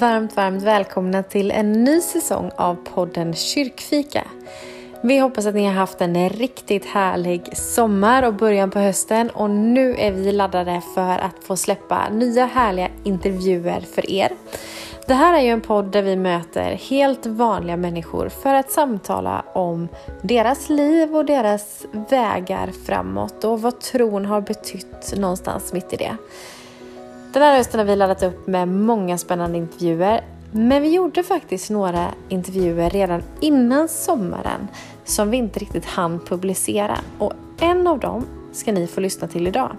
Varmt, varmt välkomna till en ny säsong av podden Kyrkfika. Vi hoppas att ni har haft en riktigt härlig sommar och början på hösten och nu är vi laddade för att få släppa nya härliga intervjuer för er. Det här är ju en podd där vi möter helt vanliga människor för att samtala om deras liv och deras vägar framåt och vad tron har betytt någonstans mitt i det. Den här hösten har vi laddat upp med många spännande intervjuer. Men vi gjorde faktiskt några intervjuer redan innan sommaren som vi inte riktigt hann publicera. Och en av dem ska ni få lyssna till idag.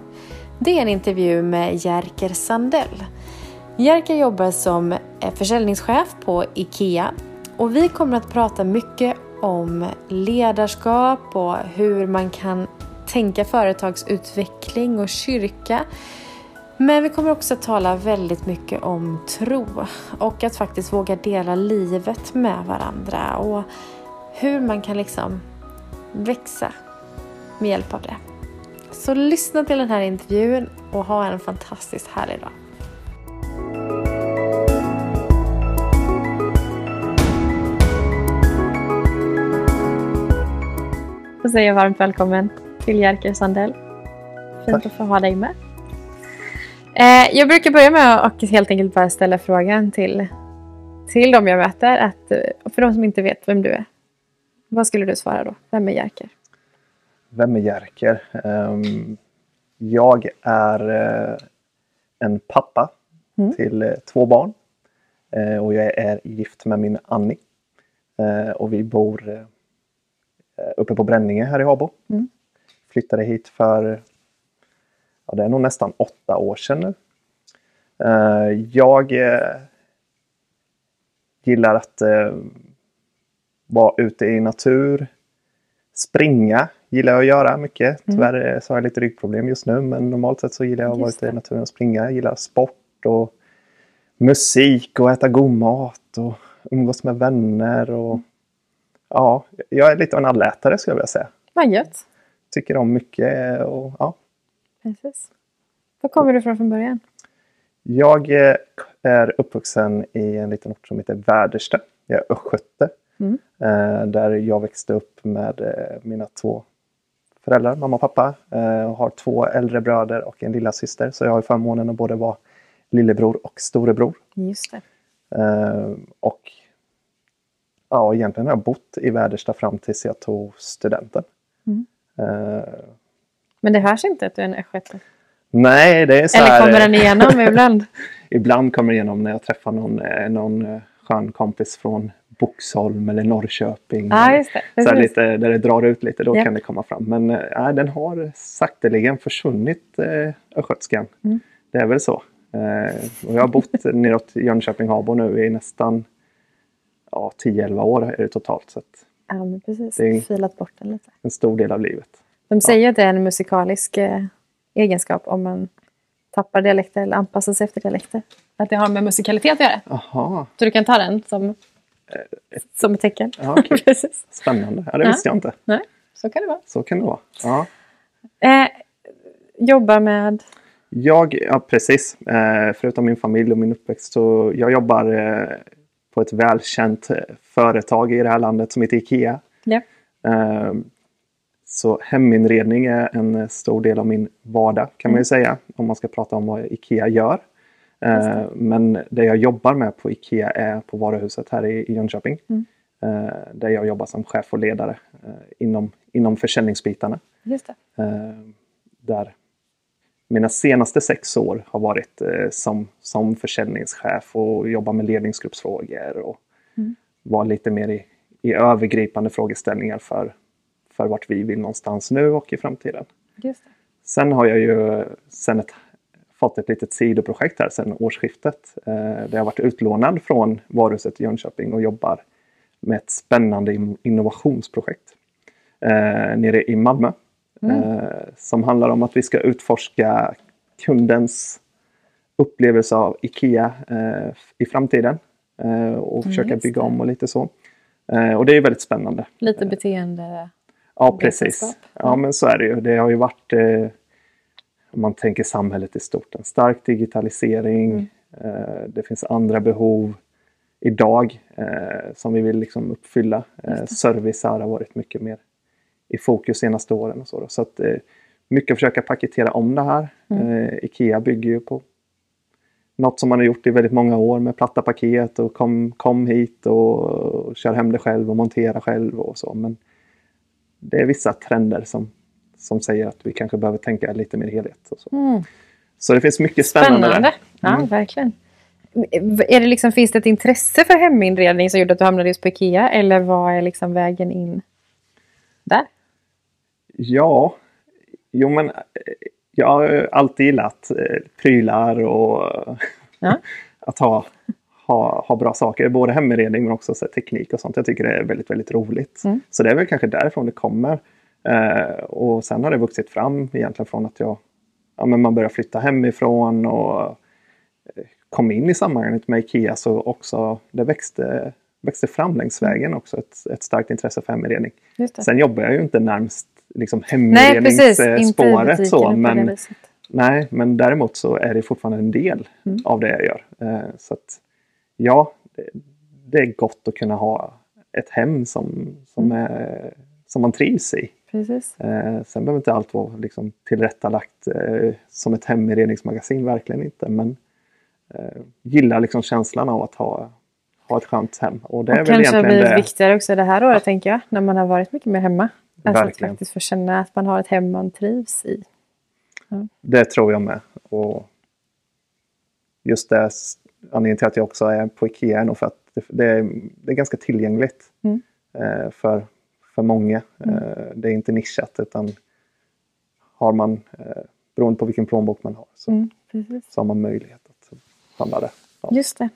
Det är en intervju med Jerker Sandell. Jerker jobbar som eh, försäljningschef på IKEA och vi kommer att prata mycket om ledarskap och hur man kan tänka företagsutveckling och kyrka men vi kommer också att tala väldigt mycket om tro och att faktiskt våga dela livet med varandra och hur man kan liksom växa med hjälp av det. Så lyssna till den här intervjun och ha en fantastiskt härlig dag. Jag säger varmt välkommen till Jerker Sandell. Fint att få ha dig med. Eh, jag brukar börja med att helt enkelt bara ställa frågan till, till de jag möter. Att, eh, för de som inte vet vem du är. Vad skulle du svara då? Vem är Jerker? Vem är Jerker? Um, jag är uh, en pappa mm. till uh, två barn. Uh, och jag är gift med min Annie. och vi bor uppe på Bränninge här i Habo. Mm. Flyttade hit för ja, det är nog nästan åtta år sedan nu. Uh, jag uh, gillar att uh, vara ute i natur. Springa gillar jag att göra mycket. Mm. Tyvärr så har jag lite ryggproblem just nu men normalt sett så gillar jag att vara ute i naturen och springa. Jag gillar sport och musik och äta god mat och umgås med vänner. Och, ja, jag är lite av en allätare skulle jag vilja säga. Vad gött! Tycker om mycket och ja, Precis. Var kommer du ifrån från början? Jag eh, är uppvuxen i en liten ort som heter Väderstad. Jag är östgöte. Mm. Eh, där jag växte upp med eh, mina två föräldrar, mamma och pappa. Och har två äldre bröder och en lilla syster. Så jag har förmånen att både vara lillebror och storebror. Just det. Och ja, egentligen har jag bott i Väderstad fram tills jag tog studenten. Mm. Men det hörs inte att du är en östgöte? Nej, det är så Eller kommer den igenom ibland? ibland kommer den igenom när jag träffar någon, eh, någon eh, skön kompis från Boxholm eller Norrköping. Ah, just det. Så lite, där det drar ut lite, då ja. kan det komma fram. Men äh, den har sakteligen försvunnit, äh, östgötskan. Mm. Det är väl så. Äh, och jag har bott neråt Jönköping-Habo nu i nästan ja, 10-11 år är det totalt. Så ja, men precis. Det är Filat bort den lite. En stor del av livet. De säger ja. att det är en musikalisk eh, egenskap om man tappar dialekter eller anpassar sig efter dialekter. Att det har med musikalitet att göra. Aha. Så du kan ta den som, eh, som ett tecken. Ja, okay. Precis. Spännande, ja, det visste ja. jag inte. Nej, så kan det vara. Så kan det vara. Ja. Eh, jobbar med? Jag, ja precis. Eh, förutom min familj och min uppväxt så jag jobbar eh, på ett välkänt eh, företag i det här landet som heter IKEA. Ja. Eh, så heminredning är en stor del av min vardag kan man ju mm. säga om man ska prata om vad IKEA gör. Eh, men det jag jobbar med på IKEA är på varuhuset här i, Jönköping. Mm. Eh, där jag jobbar som chef och ledare eh, inom, inom försäljningsbitarna. Där mina senaste sex år har varit som, som försäljningschef och jobba med ledningsgruppsfrågor och mm. vara lite mer i, i övergripande frågeställningar för för vart vi vill någonstans nu och i framtiden. Sen har jag ju sen ett, fått ett litet sidoprojekt här sen årsskiftet. Eh, där jag varit utlånad från varuhuset i Jönköping och jobbar med ett spännande innovationsprojekt eh, nere i Malmö. Mm. Eh, som handlar om att vi ska utforska kundens upplevelse av IKEA eh, i framtiden. Eh, och försöka bygga om och lite så. Eh, och det är väldigt spännande. Lite beteende Ja, precis. Ja, men så är det ju. Det har ju varit, eh, om man tänker samhället i stort, en stark digitalisering, mm. Eh, det finns andra behov idag eh, som vi vill liksom uppfylla. Eh, service har varit mycket mer i fokus senaste åren. Och så, så att, eh, mycket försöka paketera om det här. Mm. Eh, Ikea bygger ju på något som man har gjort i väldigt många år med platta paket och kom, kom hit och, och kör hem det själv och montera själv och så. Men det är vissa trender som, som säger att vi kanske behöver tänka lite mer helhet. Och så. Mm. så det finns mycket spännande, spännande. där. Ja, mm. verkligen. Är det liksom, finns det ett intresse för heminredning som gjorde att du hamnade just på Ikea? Eller vad är liksom vägen in där? Ja, jo men jag har alltid gillat eh, prylar och ja. att ha, ha, ha bra saker. Både heminredning men också så teknik och sånt. Jag tycker det är väldigt, väldigt roligt. Mm. Så det är väl kanske därifrån det kommer. Eh, och sen har det vuxit fram egentligen från att jag ja, men man började flytta hemifrån och eh, kom in i sammanhanget med Ikea så också det växte, växte fram längs vägen också ett, ett starkt intresse för heminredning. Sen jobbar jag ju inte närmst liksom heminredningsspåret så men, nej, men däremot så är det fortfarande en del mm. av det jag gör. Eh, så att, ja, det, det, är gott att kunna ha ett hem som, som, mm. är, som man trivs i. Precis. Eh, sen behöver inte allt vara liksom tillrättalagt eh, som ett heminredningsmagasin, verkligen inte. Men eh, gillar liksom känslan av att ha, ha ett skönt hem. Och det och är väl kanske har blivit det... viktigare också det här året, ja. tänker jag, när man har varit mycket mer hemma. Alltså att faktiskt få känna att man har ett hem man trivs i. Ja. Det tror jag med. Och just det, anledningen till att jag också är på Ikea är nog för att det, det, är, det är ganska tillgängligt mm. eh, för för många. Mm. Eh, det är inte nischat utan har man, eh, beroende på vilken plånbok man har, så, mm, så har man möjlighet att handla det. Ja. Just det.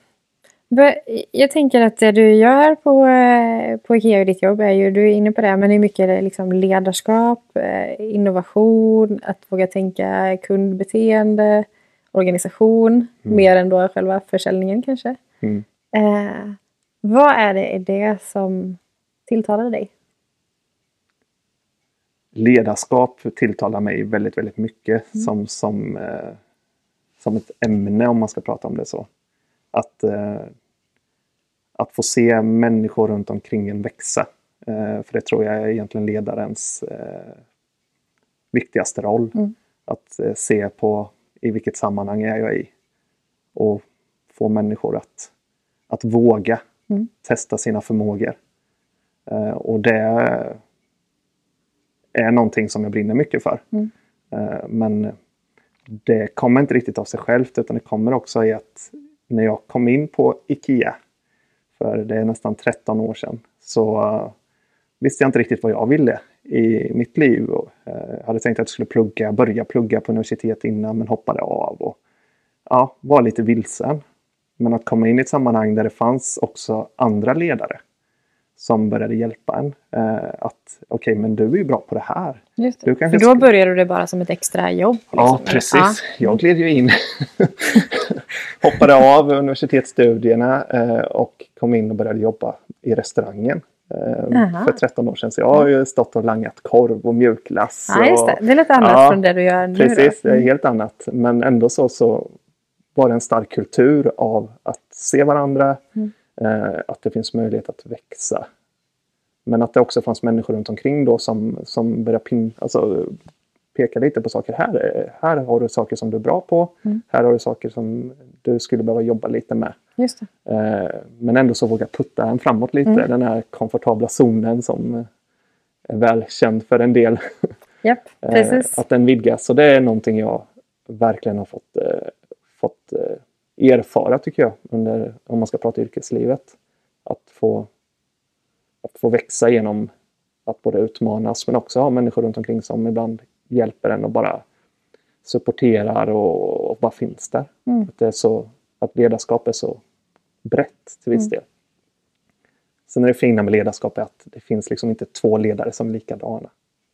Jag tänker att det du gör på, på IKEA i ditt jobb är ju, du är inne på det, men det är mycket liksom ledarskap, innovation, att våga tänka kundbeteende, organisation, mm. mer än då själva försäljningen kanske. Mm. Eh, vad är det i det som tilltalar dig? ledarskap tilltalar mig väldigt, väldigt mycket mm. som, som, eh, som ett ämne om man ska prata om det så. Att, eh, att få se människor runt omkring en växa. Eh, för det tror jag är egentligen ledarens eh, viktigaste roll. Mm. Att eh, se på i vilket sammanhang är jag i. Och få människor att, att våga mm. testa sina förmågor. Eh, och det är någonting som jag brinner mycket för. Mm. Eh, men det kommer inte riktigt av sig självt utan det kommer också i att när jag kom in på IKEA för det är nästan 13 år sedan så visste jag inte riktigt vad jag ville i mitt liv. Och, uh, hade tänkt att jag skulle plugga, börja plugga på universitet innan men hoppade av. Och, ja, var lite vilsen. Men att komma in i ett sammanhang där det fanns också andra ledare som började hjälpa en. Eh, att okej, okay, men du är ju bra på det här. Just det. Du För då började det bara som ett extra jobb? Liksom, ja, precis. Ja. Jag gled ju in. Hoppade av universitetsstudierna eh, och kom in och började jobba i restaurangen. Eh, för 13 år sedan. Så jag har ju stått och langat korv och mjukglass. Ja, just det. det är lite annat ja, från det du gör nu. Precis, det är mm. helt annat. Men ändå så, så var det en stark kultur av att se varandra, mm. Eh, att det finns möjlighet att växa. Men att det också fanns människor runt omkring då som, som började pin, alltså, peka lite på saker. Här, här har du saker som du är bra på. Mm. Här har du saker som du skulle behöva jobba lite med. Eh, men ändå så våga putta en framåt lite. Mm. Den här komfortabla zonen som är väl känd för en del. Yep, eh, att den vidgas. Så det är någonting jag verkligen har fått, eh, fått erfara tycker jag, under, om man ska prata yrkeslivet. Att få, att få växa genom att både utmanas men också ha människor runt omkring som ibland hjälper en och bara supporterar och, och bara finns där. Mm. Att, det är så, att ledarskap är så brett till viss mm. del. Sen är det fina med ledarskap är att det finns liksom inte två ledare som är likadana.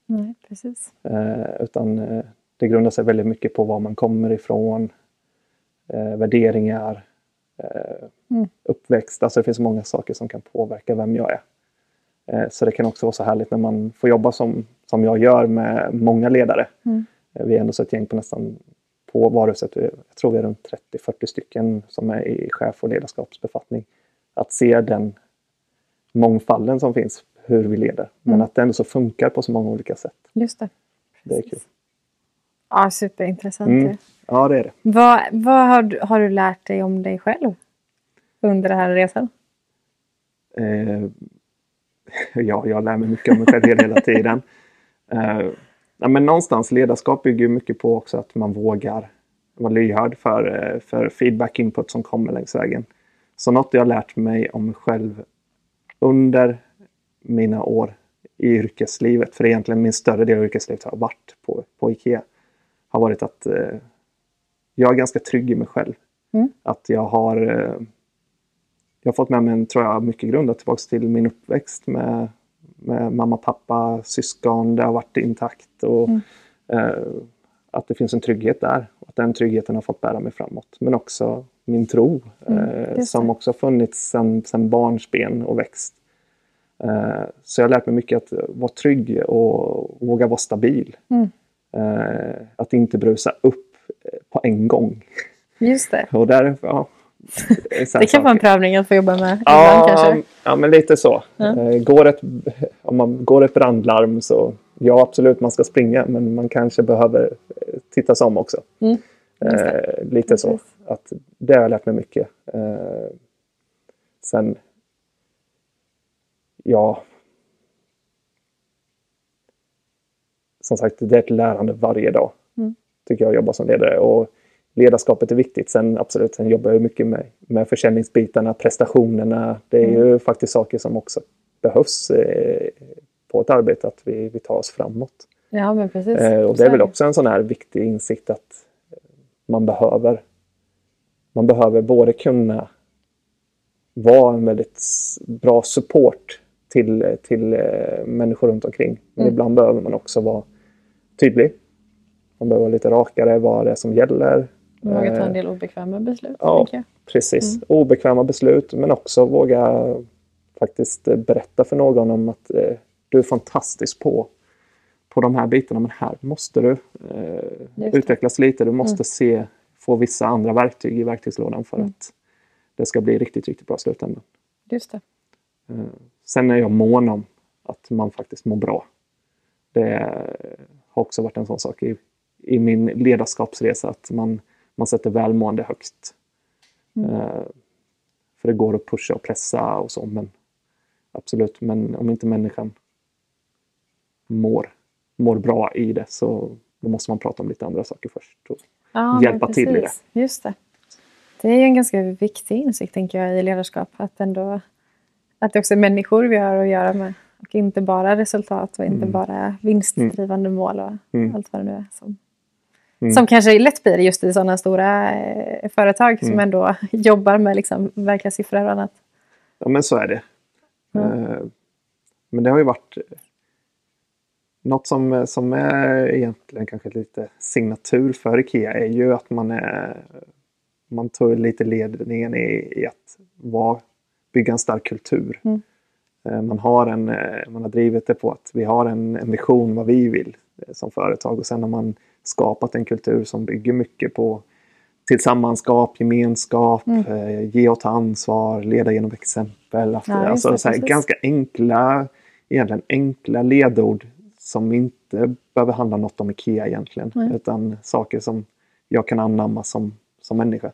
Nej, precis. Eh, utan eh, det grundar sig väldigt mycket på var man kommer ifrån, eh, värderingar, eh, mm. uppväxt. Alltså det finns många saker som kan påverka vem jag är. Eh, så det kan också vara så härligt när man får jobba som, som jag gör med många ledare. Mm. Eh, vi är ändå så ett gäng på nästan på varuhuset, jag tror vi är runt 30-40 stycken som är i chef och ledarskapsbefattning. Att se den mångfalden som finns, hur vi leder. Men mm. att det ändå så funkar på så många olika sätt. Just det. Det är kul. Ja, superintressant. Mm. Ja, det är det. Vad, vad har, du, har du lärt dig om dig själv under den här resan? Eh, ja, jag lär mig mycket om mig själv hela tiden. Eh, ja, men någonstans ledarskap bygger mycket på också att man vågar vara lyhörd för, eh, för feedback, input som kommer längs vägen. Så något jag lärt mig om mig själv under mina år i yrkeslivet, för egentligen min större del av yrkeslivet har varit på, på IKEA, har varit att eh, jag är ganska trygg i mig själv. Mm. Att jag har eh, jag har fått med mig, tror jag, mycket grundat tillbaka till min uppväxt med, med mamma, pappa, syskon. Det har varit intakt och mm. eh, att det finns en trygghet där. Och att den tryggheten har fått bära mig framåt. Men också min tro mm, eh, som också funnits sedan, sedan barnsben och växt. Eh, så jag har lärt mig mycket att vara trygg och våga vara stabil. Mm. Eh, att inte brusa upp på en gång. Just det. och där, ja, det kan vara en prövning att få jobba med ja, ibland? Ja, men lite så. Ja. Eh, går ett, om man går ett brandlarm så ja, absolut man ska springa men man kanske behöver eh, titta sig om också. Mm. Eh, lite Precis. så. Att det har jag lärt mig mycket. Eh, sen, ja. Som sagt, det är ett lärande varje dag. Mm. Tycker jag att jobba som ledare. Och ledarskapet är viktigt. Sen absolut, sen jobbar jag mycket med, med försäljningsbitarna, prestationerna. Det är mm. ju faktiskt saker som också behövs eh, på ett arbete, att vi, vi tar oss framåt. Ja, men precis. Eh, och det är väl också en sån här viktig insikt att man behöver man behöver både kunna vara en väldigt bra support till, till eh, människor runt omkring. Men mm. ibland behöver man också vara tydlig. Man behöver vara lite rakare vad det är som gäller. Våga ta en del obekväma beslut. Ja, precis. Mm. Obekväma beslut men också våga faktiskt eh, berätta för någon om att eh, du är fantastisk på, på de här bitarna men här måste du eh, utvecklas lite. Du måste mm. se, få vissa andra verktyg i verktygslådan för mm. att det ska bli riktigt, riktigt bra i slutändan. Just det. Eh, sen är jag mån om att man faktiskt mår bra. Det har också varit en sån sak i, i min ledarskapsresa att man man sätter välmående högst. Mm. Eh, för det går att pusha och pressa och så, men absolut, men om inte människan mår, mår bra i det så då måste man prata om lite andra saker först och ja, hjälpa till i det. Just det. Det är en ganska viktig insikt, tänker jag, i ledarskap. Att, ändå, att det också är människor vi har att göra med. Och inte bara resultat och inte mm. bara vinstdrivande mm. mål och mm. allt vad det nu är som Mm. Som kanske lätt blir just i sådana stora eh, företag mm. som ändå jobbar med liksom, verkliga siffror och annat. Ja men så är det. Mm. men det har ju varit något som, som är egentligen kanske lite signatur för IKEA är ju att man, är, man tar lite ledningen i, i att vara, bygga en stark kultur. Mm. Eh, man, har en, man har drivit det på att vi har en, en vision vad vi vill som företag och sen har man skapat en kultur som bygger mycket på tillsammanskap, gemenskap, mm. eh, ge och ta ansvar, leda genom exempel. Att, ja, alltså, så här, ganska enkla, egentligen enkla ledord som inte behöver handla något om IKEA egentligen. Mm. Utan saker som jag kan anamma som, som människa.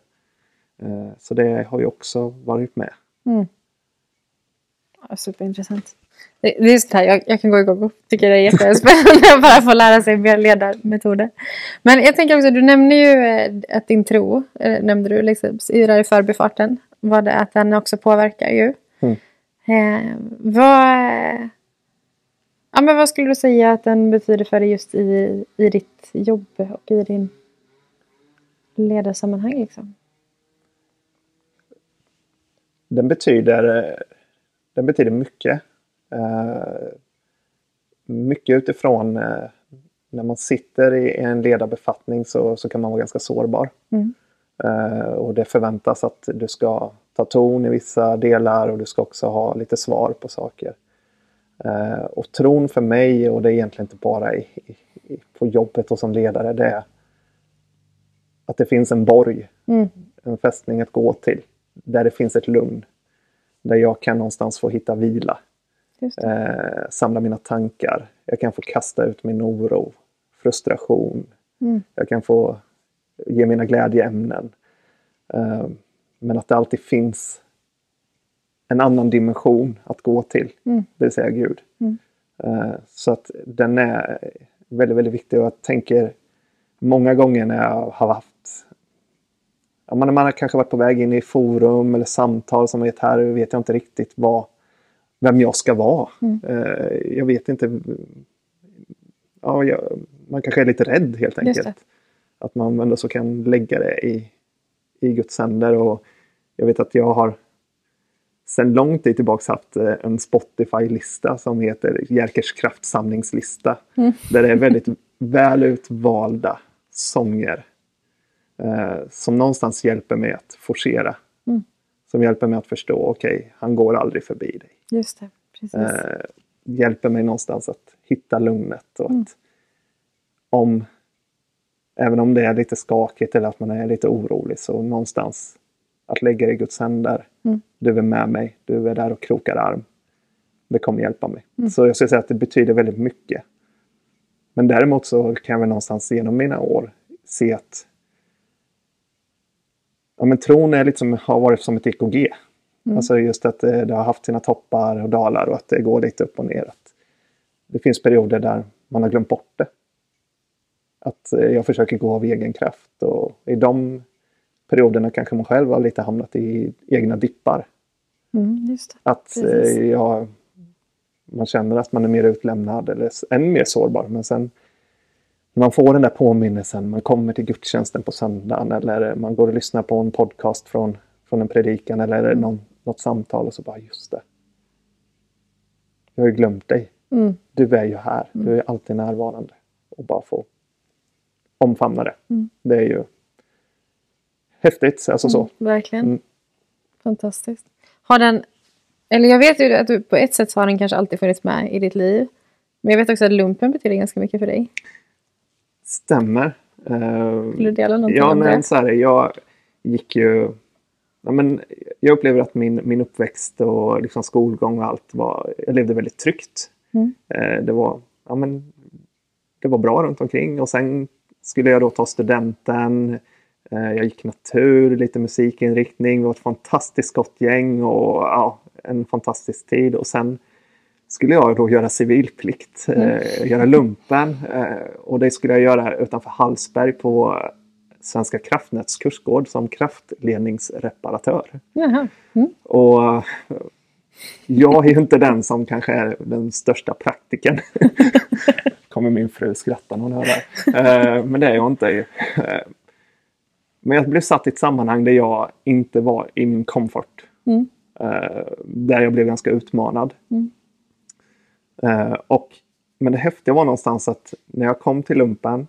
Eh, så det har ju också varit med. Mm. Ja, superintressant. Det, det är här, jag, jag, kan gå igång och tycker det är jättespännande att bara få lära sig mer ledarmetoder. Men jag tänker också, du nämner ju eh, att din tro, eh, nämnde du liksom, i i förbifarten, var det att den också påverkar ju. Mm. Eh, vad, ja, men vad skulle du säga att den betyder för dig just i, i ditt jobb och i din ledarsammanhang? Liksom? Den betyder, den betyder mycket. Eh, mycket utifrån eh, när man sitter i en ledarbefattning så, så kan man vara ganska sårbar. Mm. Uh, och det förväntas att du ska ta ton i vissa delar och du ska också ha lite svar på saker. Och tron för mig, och det är egentligen inte bara i, i, på jobbet och som ledare, det är att det finns en borg, Mm. en fästning att gå till. Där det finns ett lugn. Där jag kan någonstans få hitta vila. Eh, samla mina tankar. Jag kan få kasta ut min oro, frustration. Mm. Jag kan få ge mina glädjeämnen. Eh, men att det alltid finns en annan dimension att gå till, Mm. det vill säga Gud. Mm. Eh, så att den är väldigt, väldigt viktig och jag tänker många gånger när jag har haft Ja, man, man har kanske varit på väg in i forum eller samtal som vet här vet jag inte riktigt vad, vem jag ska vara. Mm. Eh, jag vet inte. Ja, jag, man kanske är lite rädd helt enkelt. Att man ändå så kan lägga det i, i Guds händer. Och jag vet att jag har sedan lång tid tillbaka haft eh, en Spotify-lista som heter Jerkers kraftsamlingslista. Mm. Där det är väldigt väl utvalda sånger eh, som någonstans hjälper mig att forcera. Mm. Som hjälper mig att förstå, okej, han går aldrig förbi dig. Just det. Precis. Eh, hjälper mig någonstans att hitta lugnet. Och att Mm. om, även om det är lite skakigt eller att man är lite orolig så någonstans att lägga det i Guds händer. Mm. Du är med mig, du är där och krokar arm. Det kommer hjälpa mig. Mm. Så jag skulle säga att det betyder väldigt mycket. Men däremot så kan jag väl någonstans genom mina år se att ja, men tron är lite som, har varit som ett EKG. Mm. Alltså just att eh, det har haft sina toppar och dalar och att det går lite upp och ner. Att det finns perioder där man har glömt bort det. Att eh, jag försöker gå av egen kraft och i de perioderna kanske man själv har lite hamnat i egna dippar. Mm. Att Precis. eh, jag, man känner att man är mer utlämnad eller än mer sårbar. Men sen när man får den där påminnelsen, man kommer till gudstjänsten på söndagen eller man går och lyssnar på en podcast från, från en predikan eller Mm. någon, något samtal och så bara just det. Jag har ju glömt dig. Mm. Du är ju här. Mm. Du är alltid närvarande. Och bara få omfamna det. Mm. Det är ju häftigt. Alltså så. Mm, verkligen. Mm. Fantastiskt. Har den, eller jag vet ju att du på ett sätt har den kanske alltid funnits med i ditt liv. Men jag vet också att lumpen betyder ganska mycket för dig. Stämmer. Eh, Vill du dela någonting Ja, om men det? så här, jag gick ju... Ja, men jag upplever att min, min uppväxt och liksom skolgång och allt var... Jag levde väldigt tryggt. Mm. Eh, det, var, ja, men, det var bra runt omkring och sen skulle jag då ta studenten. Eh, jag gick natur, lite musikinriktning, var ett fantastiskt gott gäng och ja, en fantastisk tid. Och sen skulle jag då göra civilplikt, eh, göra lumpen och det skulle jag göra utanför Hallsberg på Svenska kraftnäts kursgård som kraftledningsreparatör. Mm. Och eh, jag är ju inte den som kanske är den största praktiken. kommer min fru skratta när hon hör det. Eh, Men det är jag inte. Eh, Men jag blev satt i ett sammanhang där jag inte var i min comfort. Mm. Där jag blev ganska utmanad. Mm. Och, men det häftiga var någonstans att när jag kom till lumpen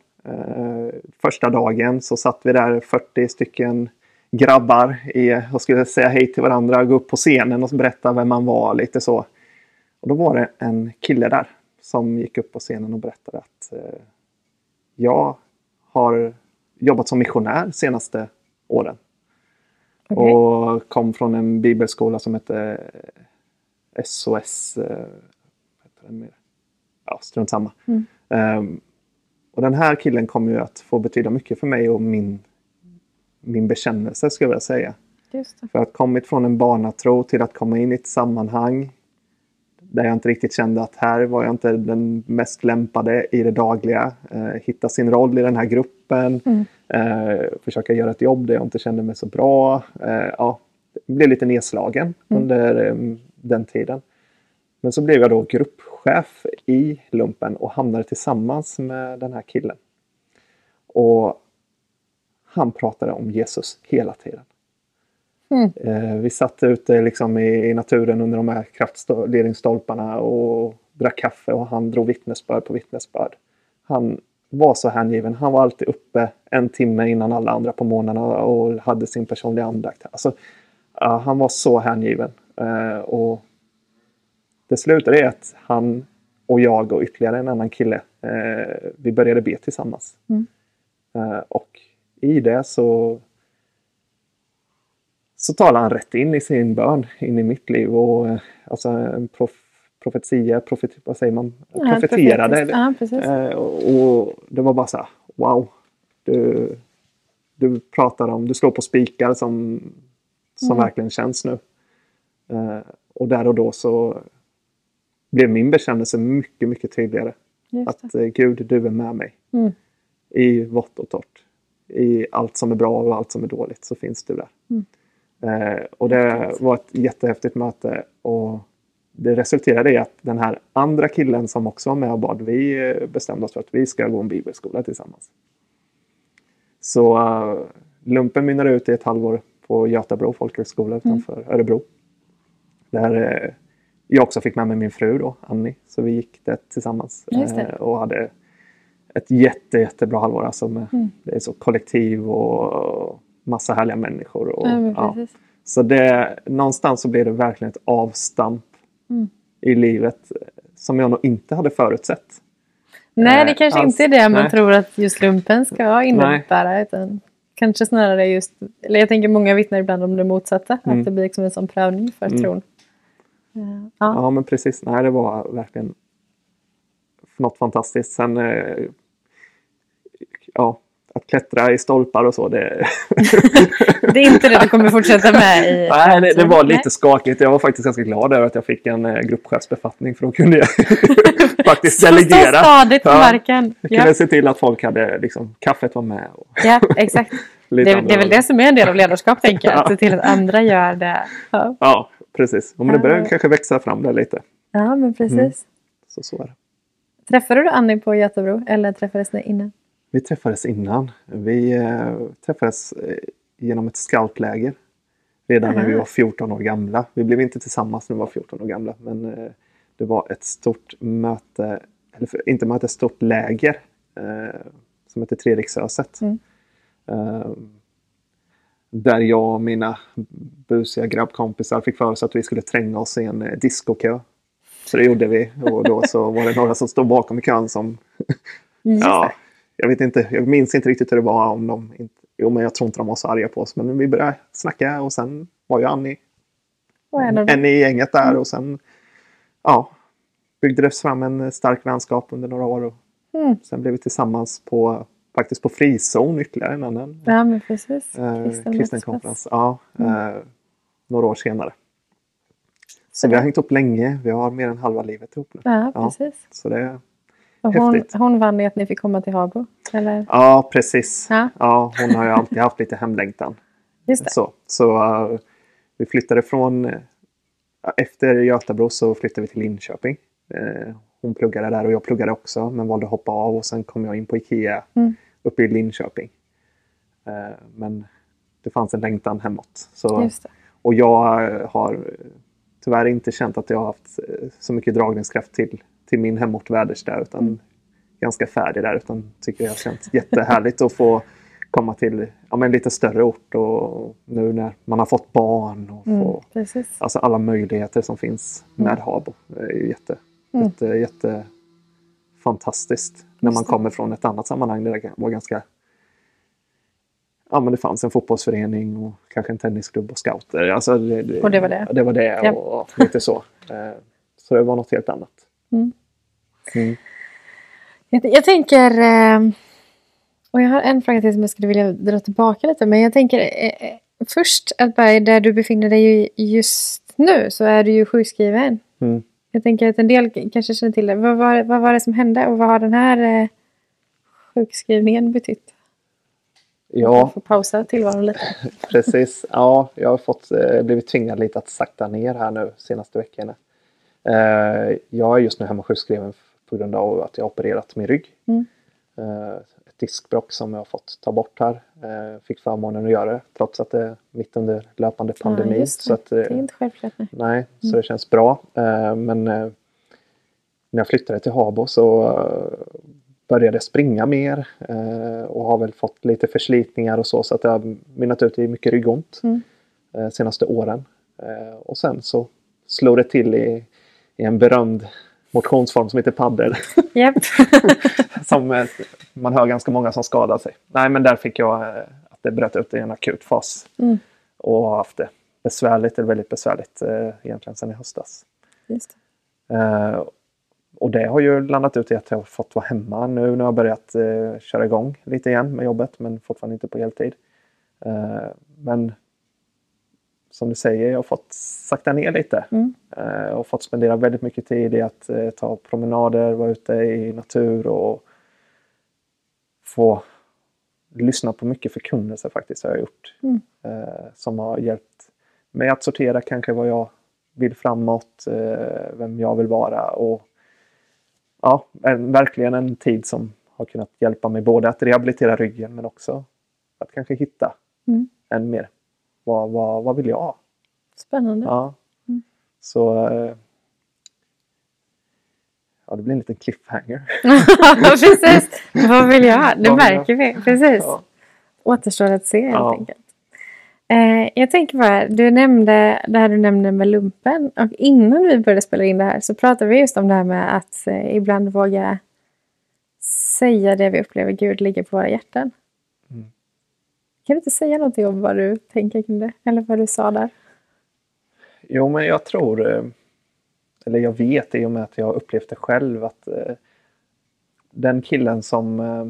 första dagen så satt vi där 40 stycken grabbar i, och skulle säga hej till varandra, gå upp på scenen och berätta vem man var lite så. Och då var det en kille där som gick upp på scenen och berättade att eh, jag har jobbat som missionär senaste åren. Okej. Och kom från en bibelskola som hette SOS. Eh, mer? Ja, strunt samma. Mm. Ehm, och den här killen kommer ju att få betyda mycket för mig och min, min bekännelse skulle jag säga. För att kommit från en barnatro till att komma in i ett sammanhang där jag inte riktigt kände att här var jag inte den mest lämpade i det dagliga. Eh, hitta sin roll i den här gruppen. Mm. Eh, försöka göra ett jobb där jag inte kände mig så bra. Eh, ja, blev lite nedslagen Mm. under eh, den tiden. Men så blev jag då gruppchef i lumpen och hamnade tillsammans med den här killen. Och han pratade om Jesus hela tiden. Mm. Eh, vi satt ute liksom i, i naturen under de här kraftledningsstolparna och drack kaffe och han drog vittnesbörd på vittnesbörd. Han var så hängiven. Han var alltid uppe en timme innan alla andra på morgnarna och hade sin personliga andakt. Alltså, han var så hängiven. Eh, och det slutade i att han och jag och ytterligare en annan kille, eh, vi började be tillsammans. Mm. Eh, och i det så så talar han rätt in i sin bön, in i mitt liv och eh, alltså en prof, profetia, profet, vad säger man? Ja, Profeterade. Ja. Eh, och, och det var bara så här, wow. Du, du pratar om, du slår på spikar som, som Mm. verkligen känns nu. Eh, och där och då så blev min bekännelse mycket, mycket tydligare. Att eh, Gud, du är med mig. Mm. I vått och torrt. I allt som är bra och allt som är dåligt så finns du där. Mm. Eh, och det var ett jättehäftigt möte. Och det resulterade i att den här andra killen som också var med och bad, vi eh, bestämde oss för att vi ska gå en bibelskola tillsammans. Så eh, lumpen mynnade ut i ett halvår på Götabro folkhögskola utanför Örebro. Där eh, jag också fick med mig min fru då, Annie. Så vi gick det tillsammans. Det. eh, och hade ett jätte, jättebra halvår. Alltså med, Mm. Det är så kollektiv och massa härliga människor. Och, men ja. Så det, någonstans så blev det verkligen ett avstamp Mm. i livet eh, som jag nog inte hade förutsett. Nej, det Eh, kanske alls. inte är det man Nej. tror att just lumpen ska innebära. Utan kanske snarare just, eller jag tänker många vittnar ibland om det motsatta. Mm. Att det blir liksom en sån prövning för Mm. tron. Ja. Ja. Men precis. Nej, det var verkligen något fantastiskt. Sen, eh, ja, att klättra i stolpar och så, det, Det är inte det du kommer fortsätta med i Nej, det, det var lite skakigt. Jag var faktiskt ganska glad över att jag fick en eh, gruppchefsbefattning för då kunde jag faktiskt Så delegera. stadigt på Ja. marken. Jag Ja, kunde se till att folk hade liksom, kaffet var med. Och ja exakt. Det, det är väl det som är en del av ledarskap, tänker jag. Att se till att andra gör det. Ja, Ja, precis. Ja, Men det börjar Ja. kanske växa fram där lite. ja men precis. Mm. Så, så är det. Träffade du Annie på Götabro? Eller träffades ni innan? Vi träffades innan. Vi eh, träffades eh, genom ett scoutläger. Redan när vi var 14 år gamla. Vi blev inte tillsammans när vi var 14 år gamla. Men eh, det var ett stort möte, eller för, inte möte, ett stort läger. Eh, som heter Treriksöset. Mm. Där jag och mina busiga grabbkompisar fick för oss att vi skulle tränga oss i en eh, discokö. Så det gjorde vi. Och då så var det några som stod bakom i kön som Ja, det. jag vet inte. Jag minns inte riktigt hur det var om de inte... Jo, men jag tror inte de var så arga på oss. Men vi började snacka och sen var ju Annie en en i gänget där och sen ja, byggdes fram en stark vänskap under några år. Och Mm. sen blev vi tillsammans på faktiskt på Frizon ytterligare en annan Ja, men precis. eh, Kristen konferens. Ja, eh, några år senare. Så vi har hängt upp länge. Vi har mer än halva livet ihop nu. Ja, Ja. precis. Så det, Och hon, hon vann i att ni fick komma till Habo? Eller? ja, precis. Ja. Ja, hon har ju alltid haft lite hemlängtan. Just det. Så, så eh, vi flyttade från... eh, efter Götabro så flyttade vi till Linköping. Eh, hon pluggade där och jag pluggade också men valde att hoppa av och sen kom jag in på Ikea Mm. Uppe i Linköping. Eh, men det fanns en längtan hemåt. Så, och jag eh, har eh, tyvärr inte känt att jag har haft eh, så mycket dragningskraft till, till min hemort Väderstad utan Mm. ganska färdig där. Utan tycker jag har känts jättehärligt att få komma till ja, men lite större ort och nu när man har fått barn och Mm, få, alltså alla möjligheter som finns med Habo. Det är ju jätte, Mm. jätte, jätte fantastiskt när man det. kommer från ett annat sammanhang där det var ganska Ja men det fanns en fotbollsförening och kanske en tennisklubb och scouter. Alltså det, Och det var det? Det var det Ja. och lite så. Eh, Så det var något helt annat. Mm. Mm. Jag, jag tänker... eh, Och jag har en fråga till som jag skulle vilja dra tillbaka lite. Men jag tänker eh, eh, först att där du befinner dig ju just nu så är du ju sjukskriven. Mm. Jag tänker att en del kanske känner till det. Vad var, vad var det som hände och vad har den här eh, sjukskrivningen betytt? Ja, Jag får pausa tillvaron lite. Precis. Ja, jag har fått, eh, blivit tvingad lite att sakta ner här nu senaste veckorna. Eh, jag är just nu hemma sjukskriven på grund av att jag har opererat min rygg. Mm. Eh, ett diskbråck som jag har fått ta bort här. Eh, fick förmånen att göra det trots att det är mitt under löpande pandemi. Ja, det. så att, det eh, är inte självklart. Nej. Nej, så det känns bra. Eh, Men eh, när jag flyttade till Habo så eh, började jag springa mer eh, och har väl fått lite förslitningar och så så att det har mynnat ut i mycket ryggont Mm. eh, senaste åren. Eh, Och sen så slog det till i, i en berömd motionsform som heter paddel. Japp. som eh, man hör ganska många som skadar sig. Nej, men där fick jag eh, att det bröt ut i en akut fas. Mm. Och har haft det besvärligt, eller väldigt besvärligt eh, egentligen sedan i höstas. Just och det har ju landat ut i att jag har fått vara hemma nu när jag börjat köra igång lite igen med jobbet men fortfarande inte på heltid. Men som du säger, jag har fått sakta ner lite. Mm. Eh, och fått spendera väldigt mycket tid i att eh, ta promenader, vara ute i natur och få lyssna på mycket förkunnelse faktiskt har jag gjort. Mm. Eh, som har hjälpt mig att sortera kanske vad jag vill framåt, eh, vem jag vill vara och ja, en, verkligen en tid som har kunnat hjälpa mig både att rehabilitera ryggen men också att kanske hitta Mm. än mer. Vad, vad, vad vill jag? Spännande. Ja. Mm. Så eh, ja, det blir en liten cliffhanger. Precis. Vad vill jag? Det märker vi. Precis. Ja. Återstår att se helt Ja. enkelt. Eh, jag tänker bara, du nämnde det här du nämnde med lumpen. Och innan vi började spela in det här så pratade vi just om det här med att eh, ibland våga säga det vi upplever Gud ligger på våra hjärtan. Kan du inte säga någonting om vad du tänker kring det? Eller vad du sa där? Jo, men jag tror, eh, eller jag vet i och med att jag upplevt det själv att eh, den killen som, eh,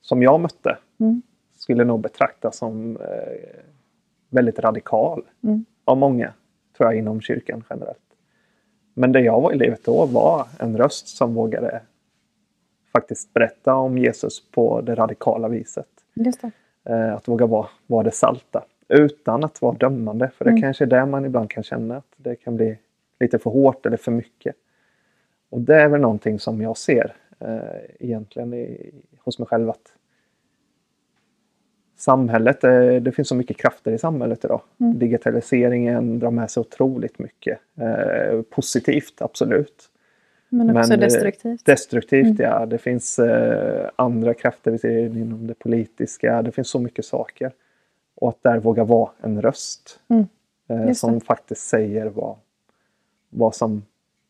som jag mötte Mm. skulle nog betraktas som väldigt radikal Mm. av många, tror jag, inom kyrkan generellt. Men det jag var i livet då var en röst som vågade faktiskt berätta om Jesus på det radikala viset. Det. Eh, att våga vara, vara det salta. Utan att vara dömande. För det Mm. kanske är där man ibland kan känna att det kan bli lite för hårt eller för mycket. Och det är väl någonting som jag ser eh, egentligen i, hos mig själv. att Samhället, eh, det finns så mycket krafter i samhället idag. Mm. Digitaliseringen drar med sig otroligt mycket. Eh, positivt, absolut. Men också Men, eh, destruktivt. Destruktivt, Mm. ja. Det finns eh, andra krafter vi ser inom det politiska. Det finns så mycket saker. Och att där våga vara en röst Mm. eh, som det. faktiskt säger vad, vad som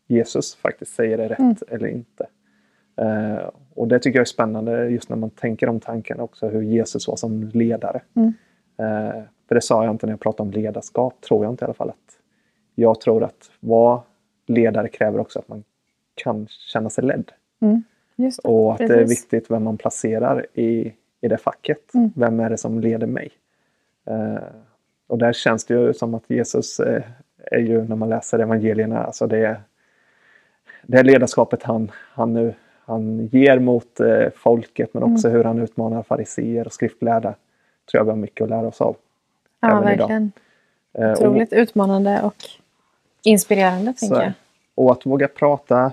Jesus faktiskt säger är rätt Mm. eller inte. Eh, och det tycker jag är spännande just när man tänker om tanken också hur Jesus var som ledare. Mm. Eh, för det sa jag inte när jag pratade om ledarskap, tror jag inte i alla fall. att Jag tror att vara ledare kräver också att man kan känna sig ledd. Mm. Och att det är Precis. viktigt vem man placerar i, i det facket. Mm. Vem är det som leder mig? Eh, och där känns det ju som att Jesus eh, är ju, när man läser evangelierna, alltså det, det ledarskapet han, han, nu, han ger mot eh, folket men också hur han utmanar fariseer och skriftlärda. tror jag vi har mycket att lära oss av. Ja, även idag. verkligen. Eh, och- Otroligt utmanande och inspirerande, tänker jag. och att våga prata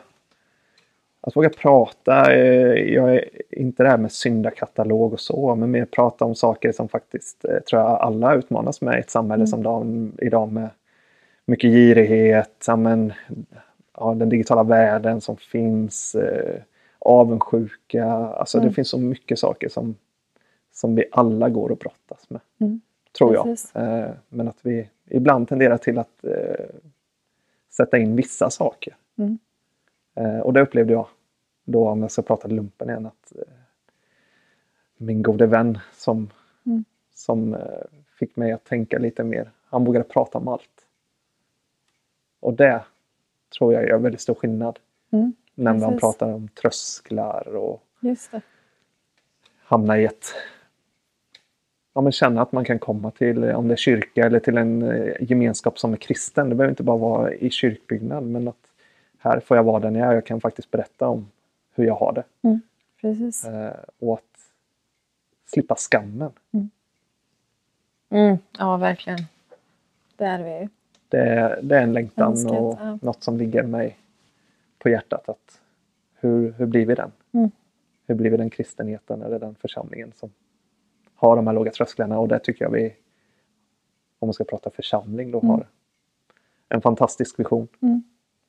att våga prata, eh, jag är inte det här med syndakatalog och så, men mer prata om saker som faktiskt eh, tror jag alla utmanas med i ett samhälle Mm. som dam- idag med mycket girighet, ja, men, ja, den digitala världen som finns, eh, avundsjuka, alltså Mm. det finns så mycket saker som, som vi alla går och brottas med. Mm. Tror jag. Eh, men att vi ibland tenderar till att eh, sätta in vissa saker. Mm. Eh, och det upplevde jag då, om jag ska prata lumpen igen, att eh, min gode vän som, Mm. som eh, fick mig att tänka lite mer, han vågade prata om allt. Och det tror jag gör väldigt stor skillnad. Mm. När man pratar om trösklar och Just det. hamna i ett... Ja, men känna att man kan komma till, om det är kyrka eller till en eh, gemenskap som är kristen. Det behöver inte bara vara i kyrkbyggnad men att här får jag vara den jag är. Jag kan faktiskt berätta om hur jag har det. Precis. Eh, och att slippa skammen. Mm. Ja, verkligen. Där är vi. Det, är- det är en längtan Önskat, och ja. något som ligger mig på hjärtat. Att hur, hur blir vi den? Mm. Hur blir vi den kristenheten eller den församlingen som har de här låga trösklarna? Och där tycker jag vi, om man ska prata församling, då Mm. har en fantastisk vision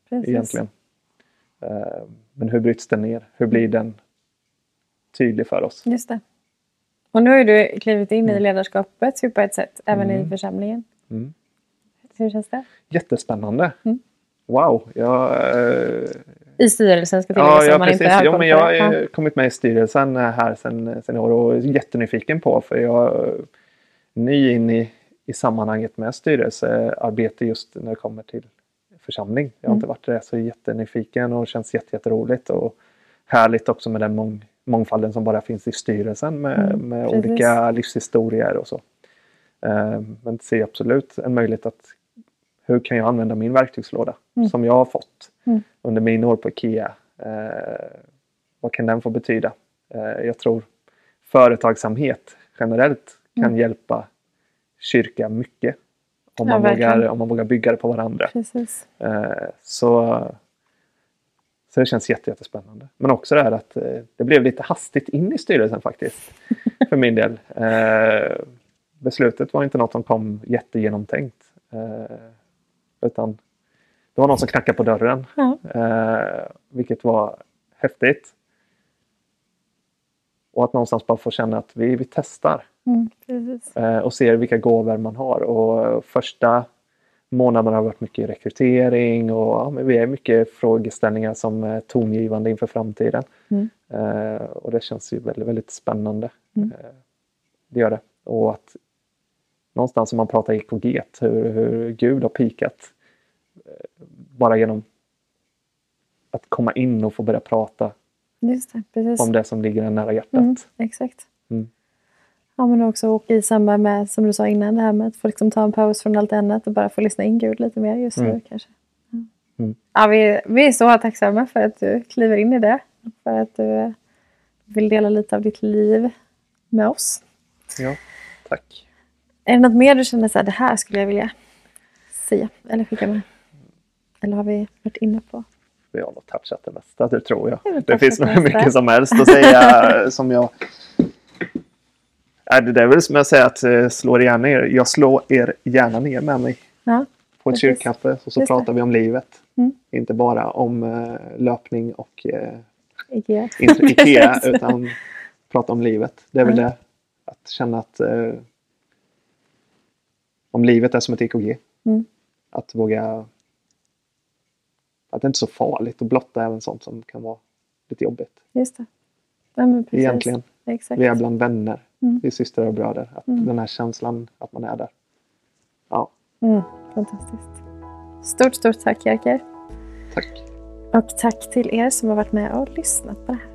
Precis. egentligen. Eh, Men hur bryts den ner? Hur blir den tydlig för oss? Just det. Och nu har du klivit in i Mm. ledarskapet typ på ett sätt, även i Mm. församlingen. Mm. Hur känns det? Jättespännande! Mm. Wow! Jag, eh, I styrelsen ska tilläggas. Ja, ja precis. Jo, men jag har ja. kommit med i styrelsen här sedan, sedan i år och är jättenyfiken på för jag är ny in i, i sammanhanget med styrelsearbete just när det kommer till församling. Jag har mm. inte varit det så jättenyfiken och känns jätteroligt och härligt också med den mång, mångfalden som bara finns i styrelsen med, mm, med olika livshistorier och så. Eh, men ser absolut en möjlighet att hur kan jag använda min verktygslåda mm. som jag har fått mm. under mina år på IKEA. Eh, vad kan den få betyda? Eh, jag tror företagsamhet generellt kan mm. hjälpa kyrka mycket. Om man, ja, vågar, om man vågar bygga det på varandra. Eh, så, så det känns jättespännande. Men också det här att eh, det blev lite hastigt in i styrelsen faktiskt. för min del. Eh, beslutet var inte något som kom jättegenomtänkt. Utan det var någon som knackade på dörren. Ja. Vilket var häftigt. Och att någonstans bara få känna att vi, vi testar. Mm, eh, och ser vilka gåvor man har. Och första månaderna har varit mycket rekrytering och ja, men vi är mycket frågeställningar som är tongivande inför framtiden. Mm. Eh, och det känns ju väldigt, väldigt spännande. Mm. Eh, det gör det. Och att någonstans om man pratar EKG, hur, hur Gud har pikat eh, bara genom att komma in och få börja prata det, om det som ligger en nära hjärtat. Mm, exakt. Mm. Ja, men också och i samband med, som du sa innan, det här med att få liksom ta en paus från allt annat och bara få lyssna in Gud lite mer just nu mm. kanske. Mm. Ja, vi, vi är så tacksamma för att du kliver in i det. För att du vill dela lite av ditt liv med oss. Ja, tack. Är det något mer du känner att det här skulle jag vilja säga eller skicka med? Eller har vi varit inne på? Vi har nog touchat det mesta, det tror jag. Det, det finns nog hur mycket som helst att säga som jag... Äh, det är väl som jag säger att eh, slå er gärna ner. Jag slår er gärna ner med mig. Ja, på ett kyrkkaffe och så pratar vi om livet. Mm. Inte bara om uh, löpning och uh, Ikea, inte Ikea utan prata om livet. Det är väl det. Att känna att uh, om livet är som ett EKG. Mm. Att våga... Att det inte är så farligt att blotta även sånt som kan vara lite jobbigt. Just det. Ja, Egentligen. Exakt. Vi är bland vänner. Mm. Vi är systrar och bröder. Att mm. Den här känslan att man är där. Ja. Mm. Fantastiskt. Stort, stort tack Jerker. Tack. Och tack till er som har varit med och lyssnat på det här.